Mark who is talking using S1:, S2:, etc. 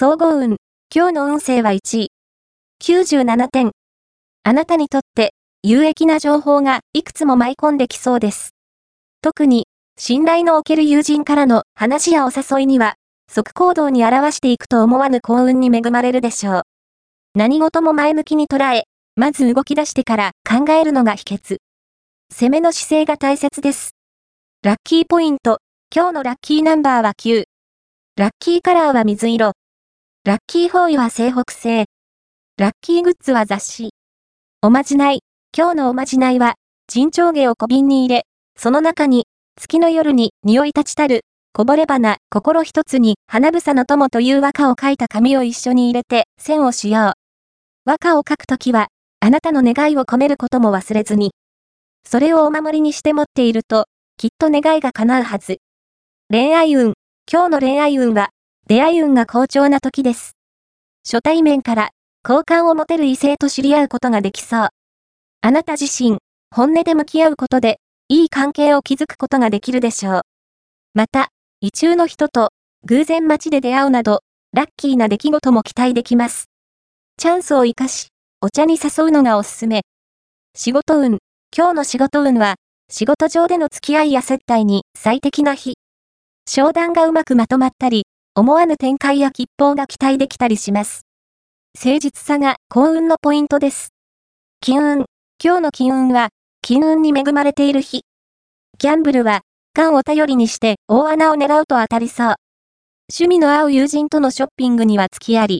S1: 総合運。今日の運勢は1位。97点。あなたにとって有益な情報がいくつも舞い込んできそうです。特に、信頼のおける友人からの話やお誘いには、即行動に表していくと思わぬ幸運に恵まれるでしょう。何事も前向きに捉え、まず動き出してから考えるのが秘訣。攻めの姿勢が大切です。ラッキーポイント。今日のラッキーナンバーは9。ラッキーカラーは水色。ラッキーフォーイは西北西。ラッキーグッズは雑誌。おまじない。今日のおまじないは、沈丁毛を小瓶に入れ、その中に、月の夜に匂い立ちたる、こぼれ花、心一つに、花房の友という和歌を書いた紙を一緒に入れて、線をしよう。和歌を書くときは、あなたの願いを込めることも忘れずに。それをお守りにして持っていると、きっと願いが叶うはず。恋愛運。今日の恋愛運は、出会い運が好調な時です。初対面から、好感を持てる異性と知り合うことができそう。あなた自身、本音で向き合うことで、いい関係を築くことができるでしょう。また、異中の人と、偶然街で出会うなど、ラッキーな出来事も期待できます。チャンスを活かし、お茶に誘うのがおすすめ。仕事運。今日の仕事運は、仕事上での付き合いや接待に最適な日。商談がうまくまとまったり、思わぬ展開や吉報が期待できたりします。誠実さが幸運のポイントです。金運。今日の金運は、金運に恵まれている日。ギャンブルは、缶を頼りにして大穴を狙うと当たりそう。趣味の合う友人とのショッピングには付き合り、